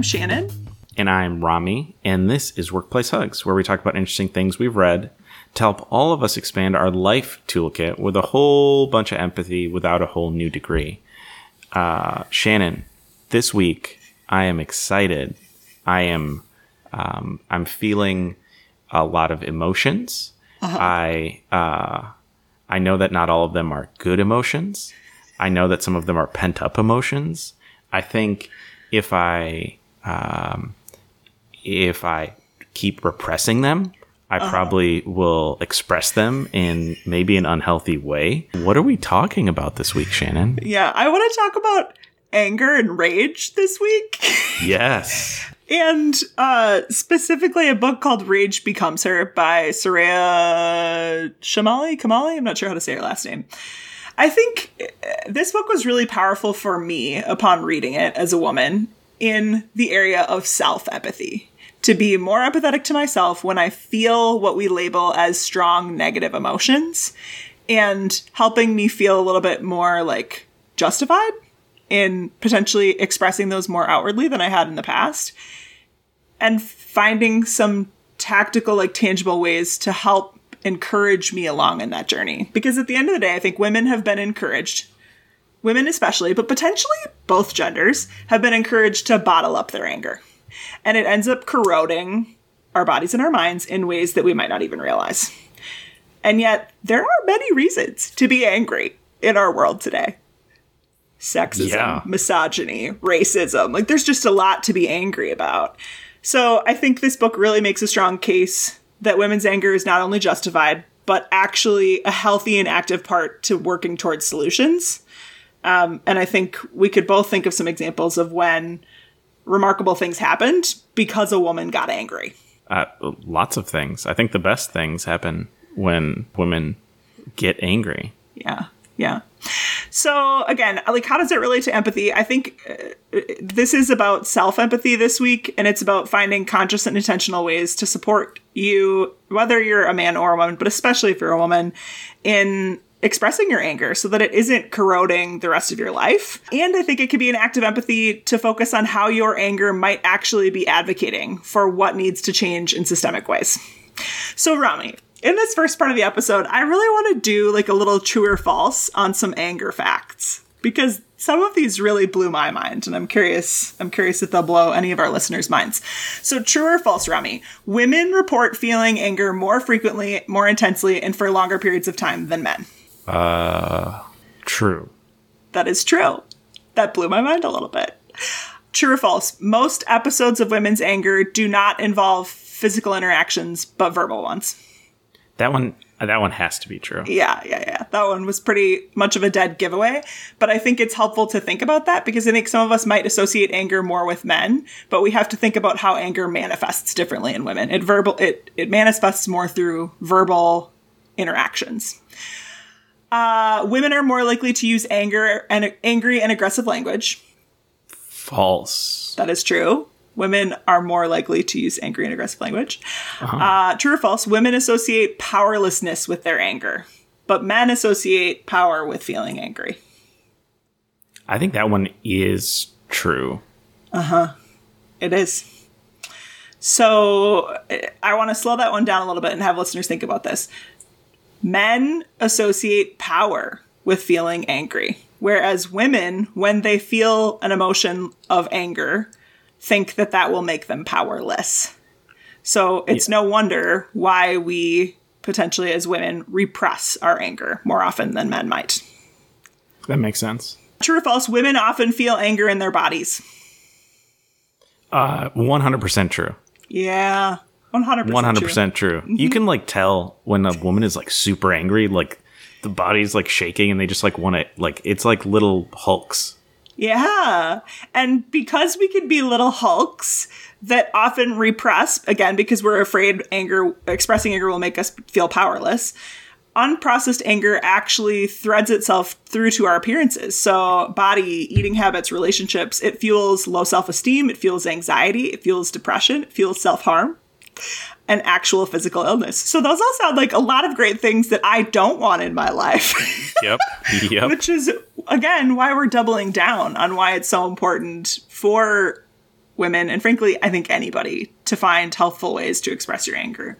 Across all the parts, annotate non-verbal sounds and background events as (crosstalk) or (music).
I'm Shannon. And I'm Rami, and this is Workplace Hugs, where we talk about interesting things we've read to help all of us expand our life toolkit with a whole bunch of empathy without a whole new degree. Uh, Shannon, this week I am excited. I am um, I'm feeling a lot of emotions. Uh-huh. I uh, I know that not all of them are good emotions. I know that some of them are pent up emotions. I think if I um, if I keep repressing them, I Uh-huh. probably will express them in maybe an unhealthy way. What are we talking about this week, Shannon? Yeah, I want to talk about anger and rage this week. (laughs) Yes. and uh, specifically a book called Rage Becomes Her by Soraya Chemaly Kamali. I'm not sure how to say her last name. I think uh, this book was really powerful for me upon reading it as a woman in the area of self empathy. To be more empathetic to myself when I feel what we label as strong negative emotions and helping me feel a little bit more like justified in potentially expressing those more outwardly than I had in the past and finding some tactical, like tangible ways to help encourage me along in that journey. Because at the end of the day, I think women have been encouraged, women especially, but potentially both genders, have been encouraged to bottle up their anger. And it ends up corroding our bodies and our minds in ways that we might not even realize. And yet, there are many reasons to be angry in our world today sexism, Yeah. misogyny, racism. Like, there's just a lot to be angry about. So, I think this book really makes a strong case that women's anger is not only justified, but actually a healthy and active part to working towards solutions. Um, and I think we could both think of some examples of when remarkable things happened because a woman got angry. Uh, lots of things. I think the best things happen when women get angry. Yeah. Yeah. So again, like how does it relate to empathy? I think uh, this is about self-empathy this week and it's about finding conscious and intentional ways to support you whether you're a man or a woman, but especially if you're a woman in expressing your anger so that it isn't corroding the rest of your life. And I think it could be an act of empathy to focus on how your anger might actually be advocating for what needs to change in systemic ways. So, Rami, in this first part of the episode, I really want to do like a little true or false on some anger facts because some of these really blew my mind, and I'm curious. I'm curious if they'll blow any of our listeners' minds. So, true or false, Rami? Women report feeling anger more frequently, more intensely, and for longer periods of time than men. Uh, true. That is true. That blew my mind a little bit. True or false? Most episodes of women's anger do not involve physical interactions, but verbal ones. That one. That one has to be true. Yeah, yeah, yeah. That one was pretty much of a dead giveaway. But I think it's helpful to think about that because I think some of us might associate anger more with men, but we have to think about how anger manifests differently in women. It verbal it it manifests more through verbal interactions. Uh, women are more likely to use anger and angry and aggressive language. False. That is true. Women are more likely to use angry and aggressive language. uh true or false? Women associate powerlessness with their anger, but men associate power with feeling angry. I think that one is true. Uh huh. It is. So I want to slow that one down a little bit and have listeners think about this. Men associate power with feeling angry, whereas women, when they feel an emotion of anger, think that that will make them powerless. So it's no wonder why we potentially, as women, repress our anger more often than men might. That makes sense. True or false, women often feel anger in their bodies. Uh, one hundred percent true. Yeah, 100%. One hundred true. percent true. You mm-hmm. can like tell when a woman is like super angry, like the body's like shaking, and they just like want it. like it's like little hulks. Yeah. And because we can be little hulks that often repress, again, because we're afraid anger, expressing anger will make us feel powerless, unprocessed anger actually threads itself through to our appearances. So, body, eating habits, relationships, it fuels low self esteem, it fuels anxiety, it fuels depression, it fuels self harm. And actual physical illness. So, those all sound like a lot of great things that I don't want in my life. (laughs) Yep. yep. which is again why we're doubling down on why it's so important for women, and frankly, I think anybody to find healthful ways to express your anger.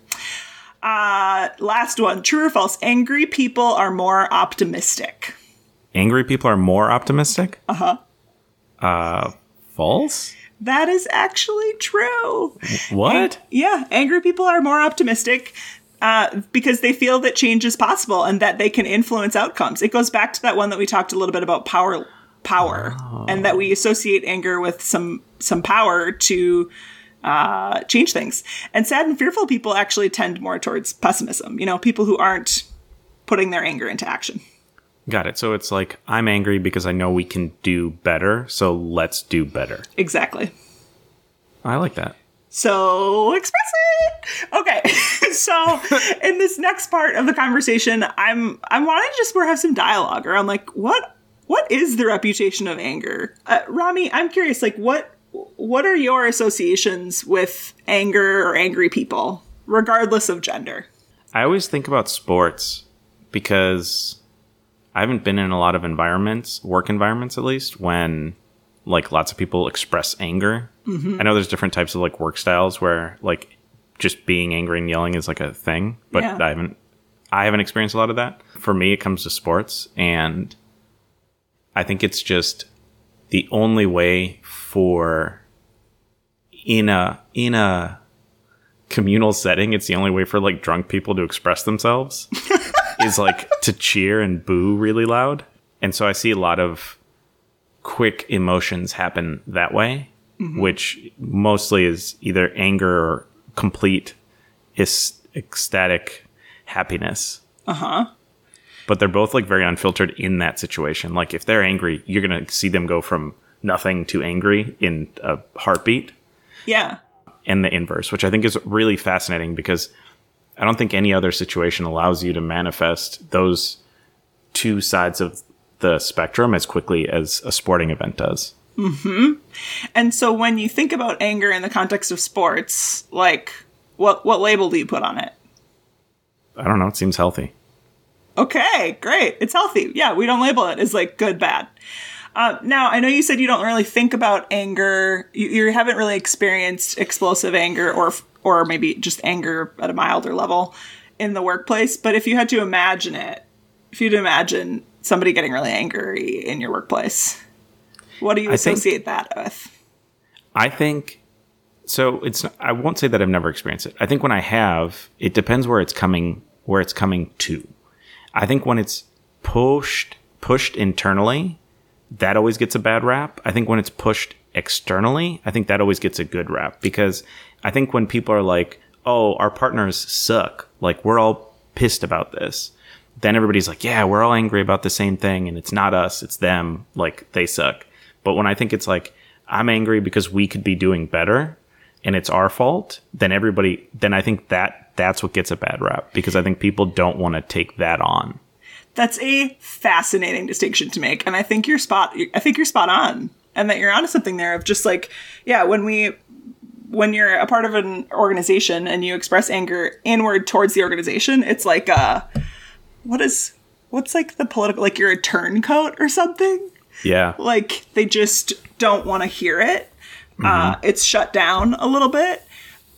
Uh, last one true or false? Angry people are more optimistic. Angry people are more optimistic? Uh huh. Uh, false? That is actually true. What? Yeah, angry people are more optimistic uh, because they feel that change is possible and that they can influence outcomes. It goes back to that one that we talked a little bit about power, power, and that we associate anger with some some power to uh, change things. And sad and fearful people actually tend more towards pessimism. You know, people who aren't putting their anger into action. Got it. So it's like, I'm angry because I know we can do better, so let's do better. Exactly. I like that. So express it. Okay. (laughs) so (laughs) in this next part of the conversation, I'm I'm wanting to just more have some dialogue around like what what is the reputation of anger? Uh, Rami, I'm curious, like what what are your associations with anger or angry people, regardless of gender? I always think about sports because I haven't been in a lot of environments, work environments at least, when like lots of people express anger. Mm-hmm. I know there's different types of like work styles where like just being angry and yelling is like a thing, but Yeah. I haven't I haven't experienced a lot of that. For me, it comes to sports, and I think it's just the only way for in a in a communal setting. It's the only way for like drunk people to express themselves (laughs) is like to cheer and boo really loud. And so I see a lot of quick emotions happen that way, which mostly is either anger or complete is ecstatic happiness. Uh huh. But they're both like very unfiltered in that situation. Like if they're angry, you're going to see them go from nothing to angry in a heartbeat Yeah. and the inverse, which I think is really fascinating because I don't think any other situation allows you to manifest those two sides of the spectrum as quickly as a sporting event does. And so when you think about anger in the context of sports, like what what label do you put on it? I don't know. It seems healthy. Okay, great. It's healthy. Yeah, we don't label it as like good, bad. Uh, now, I know you said you don't really think about anger. You, you haven't really experienced explosive anger, or or maybe just anger at a milder level in the workplace. But if you had to imagine it, if you'd imagine somebody getting really angry in your workplace, what do you I think- associate that with? I think so. It's I won't say that I've never experienced it. I think when I have, it depends where it's coming where it's coming to. I think when it's pushed pushed internally, that always gets a bad rap. I think when it's pushed externally, I think that always gets a good rap because I think when people are like, "Oh, our partners suck," like we're all pissed about this. Then everybody's like, "Yeah, we're all angry about the same thing and it's not us, it's them, like they suck." But when I think it's like I'm angry because we could be doing better and it's our fault, then everybody then I think that that's what gets a bad rap because I think people don't want to take that on. That's a fascinating distinction to make, and I think you're spot. I think you're spot on, and that you're onto something there. Of just like, yeah, when we, when you're a part of an organization and you express anger inward towards the organization, it's like, uh, what is, what's like the political, like you're a turncoat or something. Yeah. Like they just don't want to hear it. Uh, it's shut down a little bit.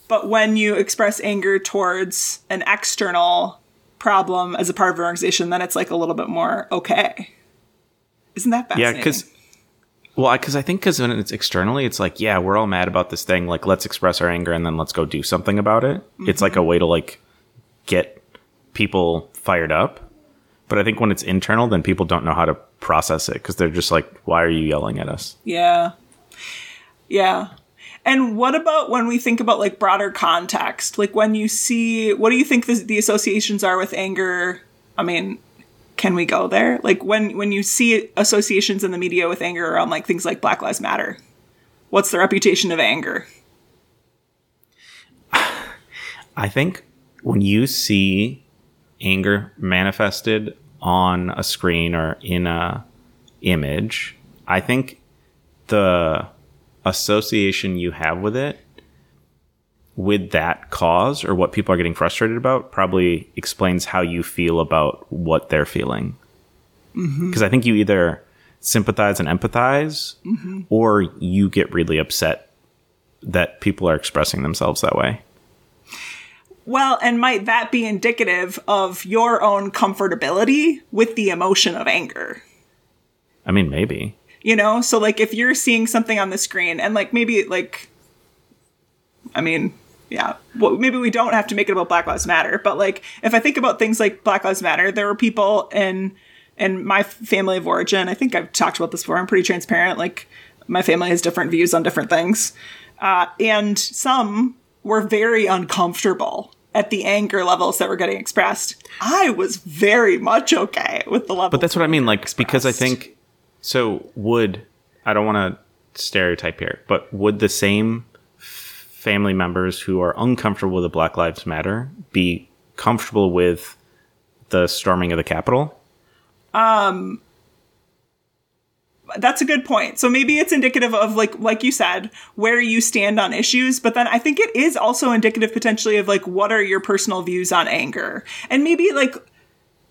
But when you express anger towards an external problem as a part of an organization, then it's like a little bit more okay. Isn't that Yeah, because well, because I think because when it's externally, it's like, yeah, we're all mad about this thing. Like, let's express our anger and then let's go do something about it. It's like a mm-hmm. way to like get people fired up. But I think when it's internal, then people don't know how to process it because they're just like, why are you yelling at us? Yeah. Yeah. And what about when we think about like broader context? Like when you see, what do you think the, the associations are with anger? I mean, can we go there? Like when when you see associations in the media with anger around like things like Black Lives Matter, what's the reputation of anger? (sighs) I think when you see anger manifested on a screen or in a image, I think the association you have with it with that cause or what people are getting frustrated about probably explains how you feel about what they're feeling. Mm-hmm. Because I think you either sympathize and empathize mm-hmm. or you get really upset that people are expressing themselves that way. Well, and might that be indicative of your own comfortability with the emotion of anger? I mean, maybe. You know, so like if you're seeing something on the screen and like maybe like I mean, yeah, well, maybe we don't have to make it about Black Lives Matter, but like if I think about things like Black Lives Matter, there were people in in my family of origin. I think I've talked about this before. I'm pretty transparent. Like my family has different views on different things, uh, and some were very uncomfortable at the anger levels that were getting expressed. I was very much okay with the level. But that's what I mean. Like because I think so. Would I don't want to stereotype here, but would the same family members who are uncomfortable with the Black Lives Matter be comfortable with the storming of the Capitol? Um, that's a good point. So maybe it's indicative of like like you said, where you stand on issues, but then I think it is also indicative potentially of like what are your personal views on anger. And maybe like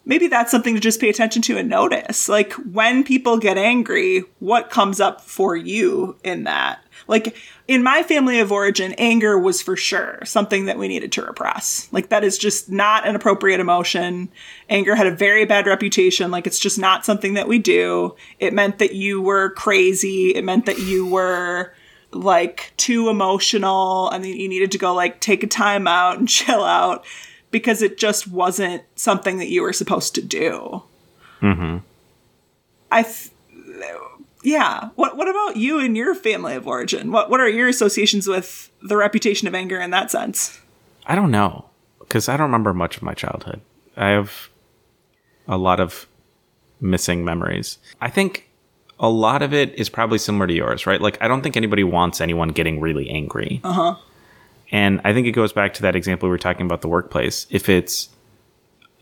maybe that's something to just pay attention to and notice. Like when people get angry, what comes up for you in that? Like in my family of origin, anger was for sure something that we needed to repress. Like that is just not an appropriate emotion. Anger had a very bad reputation. Like it's just not something that we do. It meant that you were crazy. It meant that you were like too emotional and you needed to go like take a time out and (laughs) chill out because it just wasn't something that you were supposed to do. Mm-hmm. I th- yeah. What what about you and your family of origin? What what are your associations with the reputation of anger in that sense? I don't know because I don't remember much of my childhood. I have a lot of missing memories. I think a lot of it is probably similar to yours, right? Like I don't think anybody wants anyone getting really angry. Uh-huh. And I think it goes back to that example we were talking about the workplace. If it's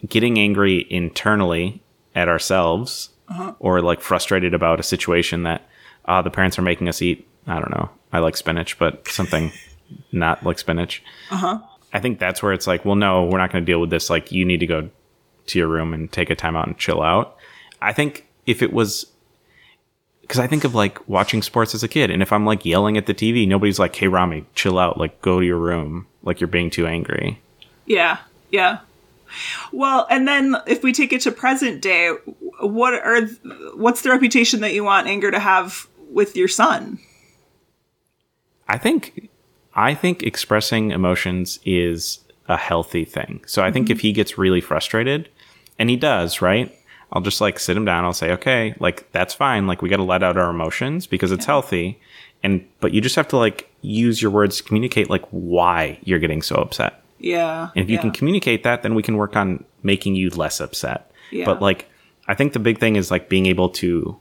getting angry internally at ourselves uh-huh. or like frustrated about a situation that uh, the parents are making us eat. I don't know. I like spinach, but something (laughs) not like spinach. Uh-huh. I think that's where it's like, well, no, we're not going to deal with this. Like, you need to go to your room and take a time out and chill out. I think if it was, because I think of like watching sports as a kid, and if I'm like yelling at the TV, nobody's like, hey, Rami, chill out. Like, go to your room. Like, you're being too angry. Yeah. Yeah. Well, and then if we take it to present day, what are what's the reputation that you want anger to have with your son? I think I think expressing emotions is a healthy thing. So I think mm-hmm. if he gets really frustrated, and he does, right? I'll just like sit him down. I'll say, okay, like that's fine. Like we got to let out our emotions because it's yeah. healthy. And, but you just have to like use your words to communicate like why you're getting so upset. Yeah. And if you yeah. can communicate that, then we can work on making you less upset. Yeah. But like, I think the big thing is like being able to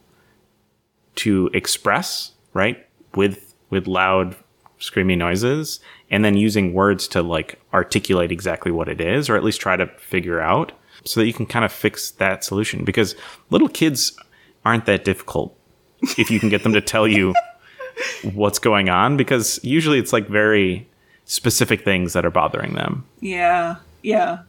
to express right with with loud screaming noises and then using words to like articulate exactly what it is or at least try to figure out so that you can kind of fix that solution because little kids aren't that difficult if you can get them to tell you (laughs) what's going on because usually it's like very specific things that are bothering them. Yeah. Yeah.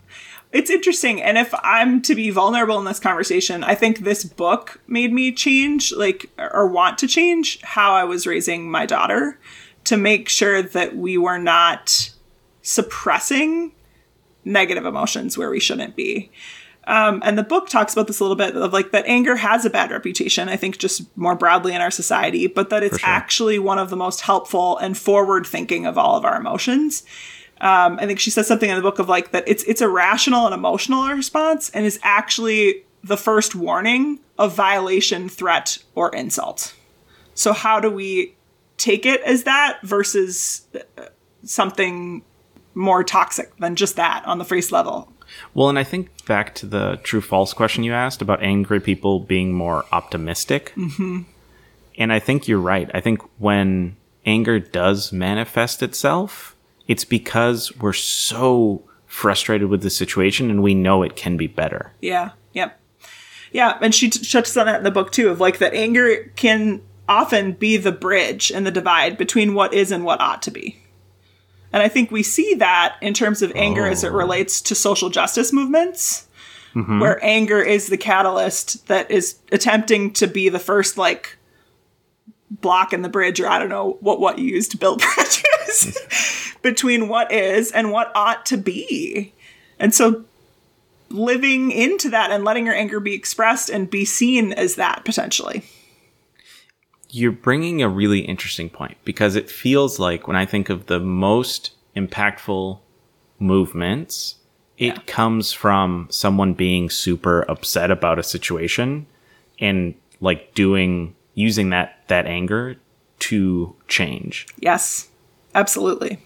It's interesting. And if I'm to be vulnerable in this conversation, I think this book made me change, like, or want to change how I was raising my daughter to make sure that we were not suppressing negative emotions where we shouldn't be. Um, and the book talks about this a little bit of like that anger has a bad reputation, I think, just more broadly in our society, but that it's sure. actually one of the most helpful and forward thinking of all of our emotions. Um, I think she says something in the book of like that it's it's a rational and emotional response and is actually the first warning of violation, threat, or insult. So how do we take it as that versus uh, something more toxic than just that on the face level? Well, and I think back to the true false question you asked about angry people being more optimistic. Mm-hmm. And I think you're right. I think when anger does manifest itself, it's because we're so frustrated with the situation and we know it can be better. Yeah. Yep. Yeah. And she t- touches on that in the book too of like that anger can often be the bridge and the divide between what is and what ought to be. And I think we see that in terms of anger oh. as it oh. relates to social justice movements, mm-hmm. where anger is the catalyst that is attempting to be the first, like, block in the bridge, or I don't know what what you use to build (laughs) bridges (laughs) between what is and what ought to be. And so living into that and letting your anger be expressed and be seen as that potentially. You're bringing a really interesting point because it feels like when I think of the most impactful movements, it Yeah. comes from someone being super upset about a situation and like doing using that that anger to change. Yes, absolutely.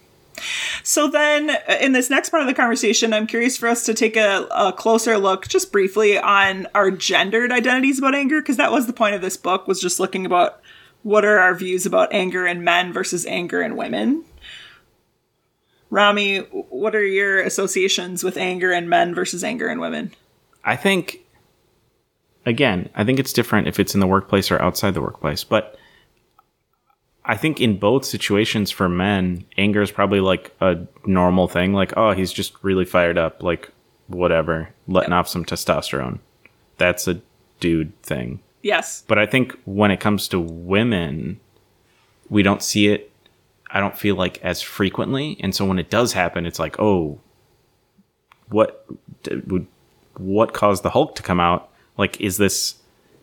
So then, uh, in this next part of the conversation, I'm curious for us to take a, a closer look, just briefly, on our gendered identities about anger, because that was the point of this book, was just looking about what are our views about anger in men versus anger in women. Rami, what are your associations with anger in men versus anger in women? I think again, I think it's different if it's in the workplace or outside the workplace, but I think in both situations for men, anger is probably like a normal thing. Like, oh, he's just really fired up, like whatever, letting off some testosterone. That's a dude thing. Yes. But I think when it comes to women, we don't see it, I don't feel like as frequently. And so when it does happen, it's like, oh, what would what caused the Hulk to come out? Like, is this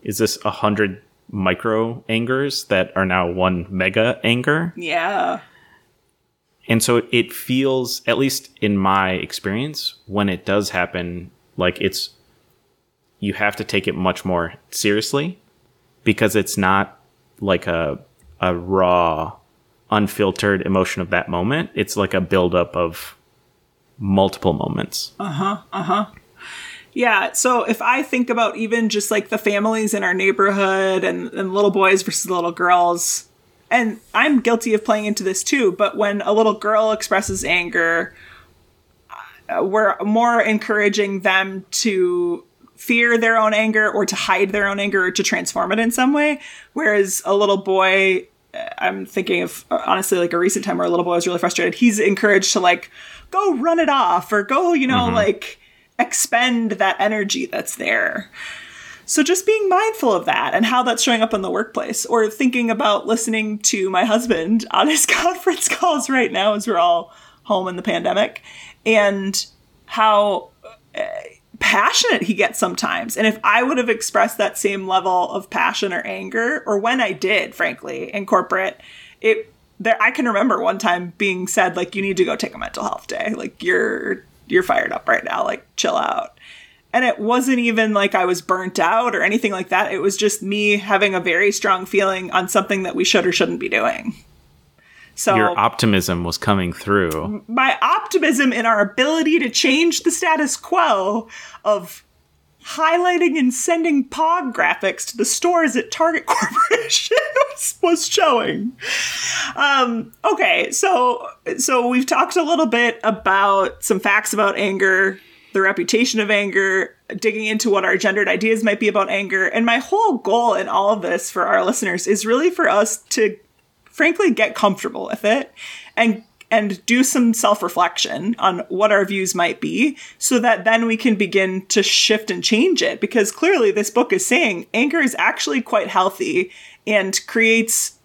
is this a hundred micro angers that are now one mega anger? Yeah. And so it feels, at least in my experience, when it does happen, like it's you have to take it much more seriously because it's not like a a raw, unfiltered emotion of that moment. It's like a buildup of multiple moments. Uh-huh. Uh-huh. Yeah, so if I think about even just like the families in our neighborhood and, and little boys versus little girls, and I'm guilty of playing into this too, but when a little girl expresses anger, uh, we're more encouraging them to fear their own anger or to hide their own anger or to transform it in some way. Whereas a little boy, uh, I'm thinking of uh, honestly like a recent time where a little boy was really frustrated. He's encouraged to like go run it off or go, you know, like expend that energy that's there. So just being mindful of that and how that's showing up in the workplace or thinking about listening to my husband (laughs) on his (laughs) conference calls right now as we're all home in the pandemic and how uh, passionate he gets sometimes. And if I would have expressed that same level of passion or anger or when I did frankly in corporate, it there I can remember one time being said like you need to go take a mental health day. Like you're you're fired up right now, like chill out. And it wasn't even like I was burnt out or anything like that. It was just me having a very strong feeling on something that we should or shouldn't be doing. So Your optimism was coming through. my optimism in our ability to change the status quo of highlighting and sending POG graphics to the stores at Target (laughs) Corporation was, was showing. Um, okay, so so we've talked a little bit about some facts about anger, the reputation of anger, digging into what our gendered ideas might be about anger, and my whole goal in all of this for our listeners is really for us to frankly get comfortable with it and and do some self-reflection on what our views might be so that then we can begin to shift and change it because clearly this book is saying anger is actually quite healthy and creates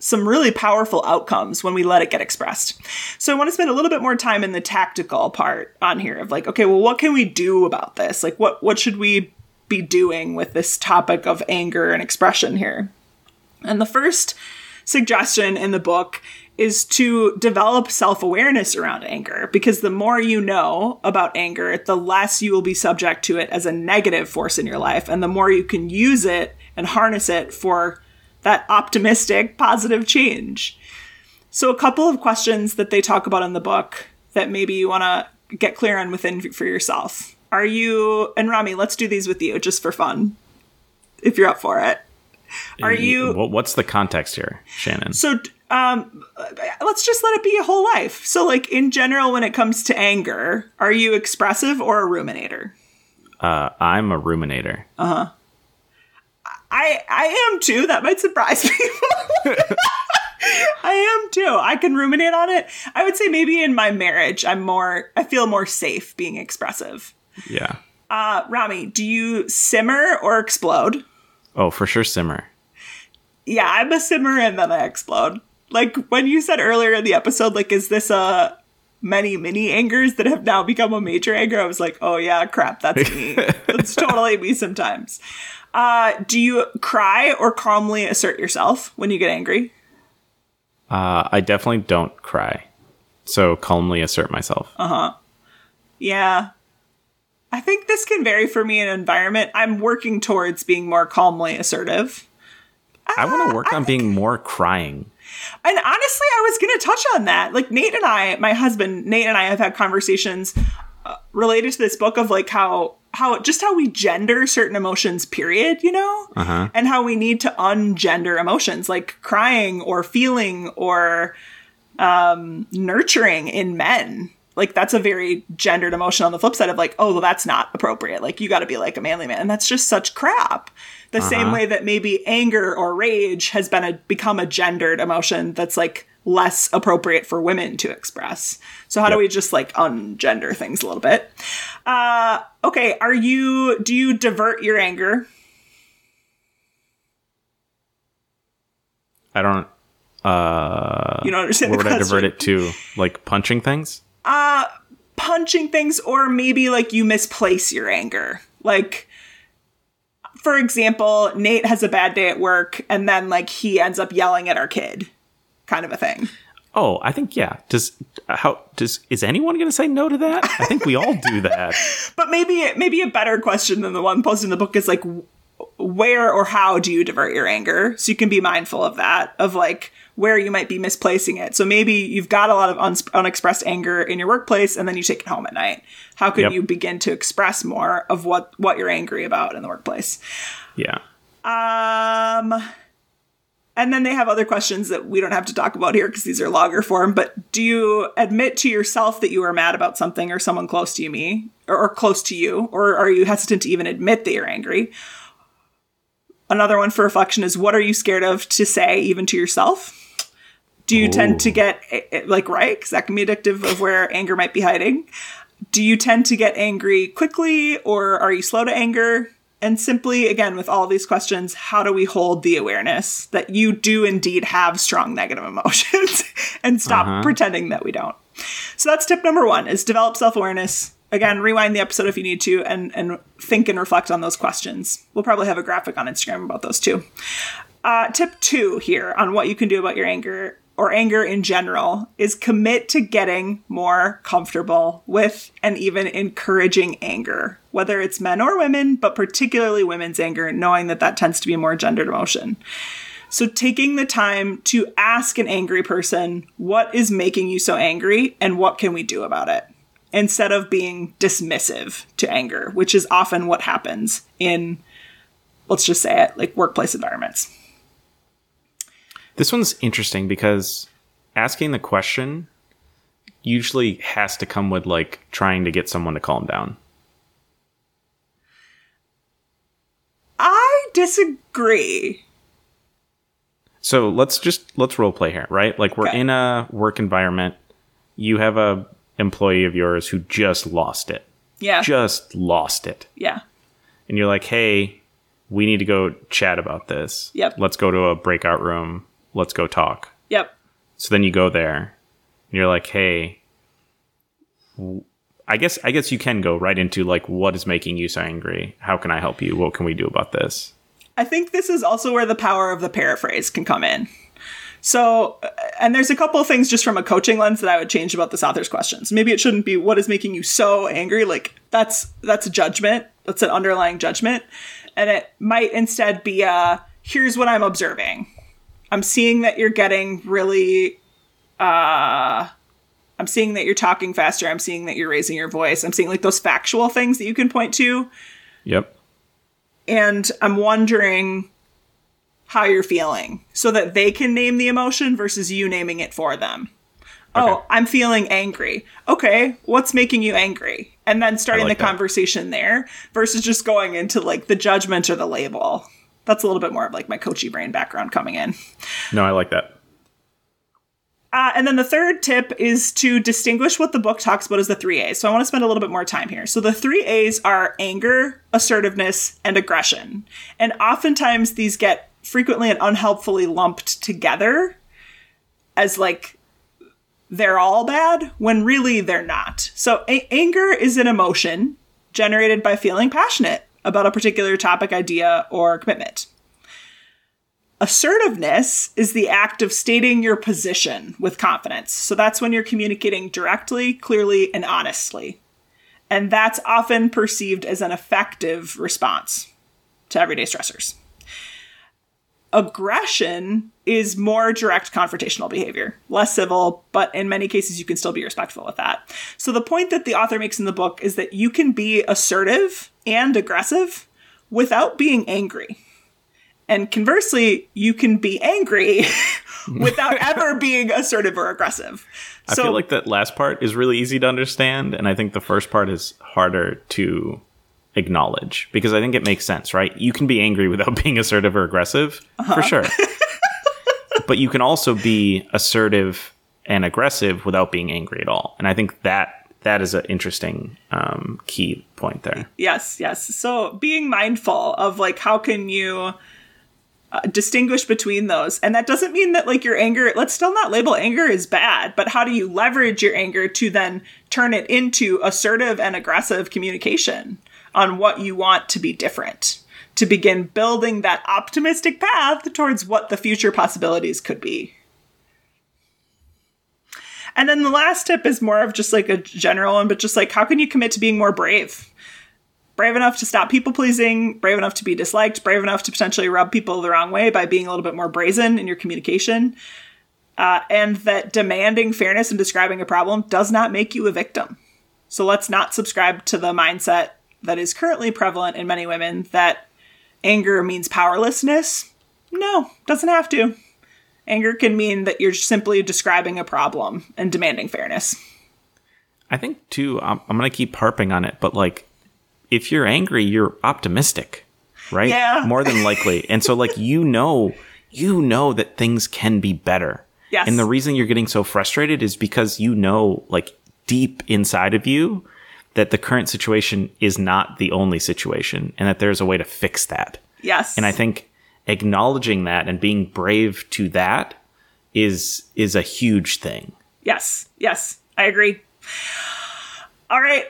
some really powerful outcomes when we let it get expressed. So I want to spend a little bit more time in the tactical part on here of like okay, well what can we do about this? Like what what should we be doing with this topic of anger and expression here? And the first suggestion in the book is to develop self awareness around anger because the more you know about anger, the less you will be subject to it as a negative force in your life, and the more you can use it and harness it for that optimistic, positive change. So, a couple of questions that they talk about in the book that maybe you want to get clear on within for yourself. Are you, and Rami, let's do these with you just for fun, if you're up for it. Are you What's the context here, Shannon? so um let's just let it be a whole life. So like in general when it comes to anger, are you expressive or a ruminator? Uh, I'm a ruminator. Uh huh. I I am too. That might surprise (laughs) people. (laughs) I am too. I can ruminate on it. I would say maybe in my marriage I'm more I feel more safe being expressive. Yeah. Uh Rami, do you simmer or explode? Oh, for sure, simmer. yeah, I'm a simmer and then I explode. Like when you said earlier in the episode, like, is this a many mini angers that have now become a major anger? I was like, oh yeah, crap, that's me. (laughs) that's totally me sometimes. Uh, do you cry or calmly assert yourself when you get angry? Uh, I definitely don't cry. So calmly assert myself. Uh huh. Yeah. I think this can vary for me in environment. I'm working towards being more calmly assertive. I want Uh, to work on being more crying. And honestly, I was going to touch on that. Like Nate and I, my husband Nate and I have had conversations uh, related to this book of like how how just how we gender certain emotions period, you know? Uh-huh. And how we need to ungender emotions like crying or feeling or um nurturing in men. Like that's a very gendered emotion on the flip side of like, oh, well, that's not appropriate. Like you got to be like a manly man. And that's just such crap. The same way that maybe anger or rage has been a become a gendered emotion that's like less appropriate for women to express. So how do we just like ungender things a little bit? Uh okay, are you do you divert your anger? I don't. Uh, You don't understand Where would I divert it to? Like punching things? Uh, punching things or maybe like you misplace your anger. Like for example, Nate has a bad day at work and then like he ends up yelling at our kid. Kind of a thing. Oh, I think yeah. Does how does is anyone going to say no to that? I think we all do that. (laughs) But maybe maybe a better question than the one posted in the book is like where or how do you divert your anger? So you can be mindful of that of like where you might be misplacing it. So maybe you've got a lot of uns- unexpressed anger in your workplace and then you take it home at night. How can Yep. you begin to express more of what what you're angry about in the workplace? Yeah. Um, and then they have other questions that we don't have to talk about here because these are longer form. But do you admit to yourself that you are mad about something or someone close to you, me, or, or close to you, or are you hesitant to even admit that you're angry? Another one for reflection is what are you scared of to say, even to yourself? Do you tend to get eh, eh, like right? Because that can be addictive of where anger might be hiding. Do you tend to get angry quickly, or are you slow to anger? And simply, again, with all these questions, how do we hold the awareness that you do indeed have strong negative (laughs) emotions and stop pretending that we don't? So that's tip number one is develop self-awareness. Again, rewind the episode if you need to and, and think and reflect on those questions. We'll probably have a graphic on Instagram about those too. Uh, tip two here on what you can do about your anger or anger in general is commit to getting more comfortable with and even encouraging anger, whether it's men or women, but particularly women's anger, knowing that that tends to be a more gendered emotion. So, taking the time to ask an angry person, what is making you so angry and what can we do about it? Instead of being dismissive to anger, which is often what happens in, let's just say it, like workplace environments. This one's interesting because asking the question usually has to come with like trying to get someone to calm down. I disagree. So let's just let's role play here, right? Like we're Okay. in a work environment. You have a employee of yours who just lost it. Yeah. Just lost it. yeah. And you're like, "Hey, we need to go chat about this. Yep. Let's go to a breakout room. Let's go talk." Yep. So then you go there, and you're like, "Hey, I guess I guess you can go right into like what is making you so angry? How can I help you? What can we do about this?" I think this is also where the power of the paraphrase can come in. So, uh, and there's a couple of things just from a coaching lens that I would change about this author's questions. Maybe it shouldn't be what is making you so angry. Like that's that's a judgment. That's an underlying judgment, and it might instead be uh here's what I'm observing. I'm seeing that you're getting really uh I'm seeing that you're talking faster. I'm seeing that you're raising your voice. I'm seeing like those factual things that you can point to Yep. and I'm wondering how you're feeling so that they can name the emotion versus you naming it for them. Oh, I'm feeling angry. Okay, what's making you angry? And then starting like the that. conversation there versus just going into like the judgment or the label. That's a little bit more of like my coachy brain background coming in. No, I like that. Uh, and then the third tip is to distinguish what the book talks about as the three A's. So I want to spend a little bit more time here. So the three A's are anger, assertiveness, and aggression. And oftentimes these get frequently and unhelpfully lumped together as like they're all bad when really they're not. So a- anger is an emotion generated by feeling passionate about a particular topic, idea, or commitment. Assertiveness is the act of stating your position with confidence. So that's when you're communicating directly, clearly, and honestly. And that's often perceived as an effective response to everyday stressors. Aggression is more direct confrontational behavior, less civil, but in many cases you can still be respectful with that. So the point that the author makes in the book is that you can be assertive and aggressive without being angry. And conversely, you can be angry (laughs) without (laughs) ever being assertive or aggressive. I feel like that last part is really easy to understand, and I think the first part is harder to acknowledge because I think it makes sense, right? You can be angry without (laughs) being assertive or aggressive, uh-huh. for sure. but you can also be assertive and aggressive without being angry at all. And I think that that is an interesting um, key point there. Yes, yes. So being mindful of like how can you uh, distinguish between those, and that doesn't mean that like your anger. Let's still not label anger as bad, but how do you leverage your anger to then turn it into assertive and aggressive communication on what you want to be different? To begin building that optimistic path towards what the future possibilities could be. And then the last tip is more of just like a general one, but just like how can you commit to being more brave? Brave enough to stop people pleasing, brave enough to be disliked, brave enough to potentially rub people the wrong way by being a little bit more brazen in your communication. Uh, and that demanding fairness and describing a problem does not make you a victim. So let's not subscribe to the mindset that is currently prevalent in many women that anger means powerlessness. No, doesn't have to. Anger can mean that you're simply describing a problem and demanding fairness. I think, too, I'm, I'm going to keep harping on it, but like, if you're angry, you're optimistic, right? Yeah. More than likely. and so, like, you know, you know that things can be better. Yes. And the reason you're getting so frustrated is because you know, like, deep inside of you, that the current situation is not the only situation and that there's a way to fix that. Yes. And I think acknowledging that and being brave to that is is a huge thing. Yes. Yes. I agree. All right.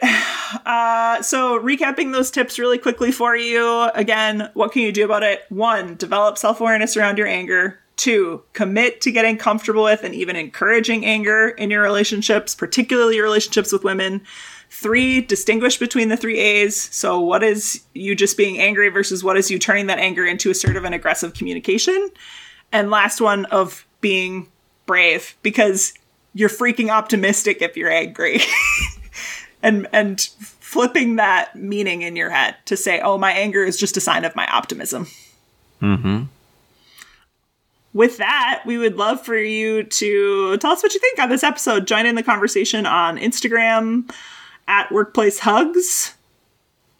Uh, so, recapping those tips really quickly for you. Again, what can you do about it? One, develop self awareness around your anger. Two, commit to getting comfortable with and even encouraging anger in your relationships, particularly your relationships with women. Three, distinguish between the three A's. So, what is you just being angry versus what is you turning that anger into assertive and aggressive communication? And last one of being brave because you're freaking optimistic if you're angry. (laughs) and and flipping that meaning in your head to say, "Oh, my anger is just a sign of my optimism." Mhm. With that, we would love for you to tell us what you think on this episode. Join in the conversation on Instagram, at Workplace Hugs.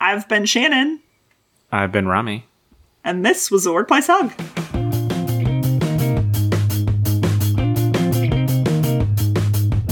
I've been Shannon. I've been Rami. And this was a Workplace Hug.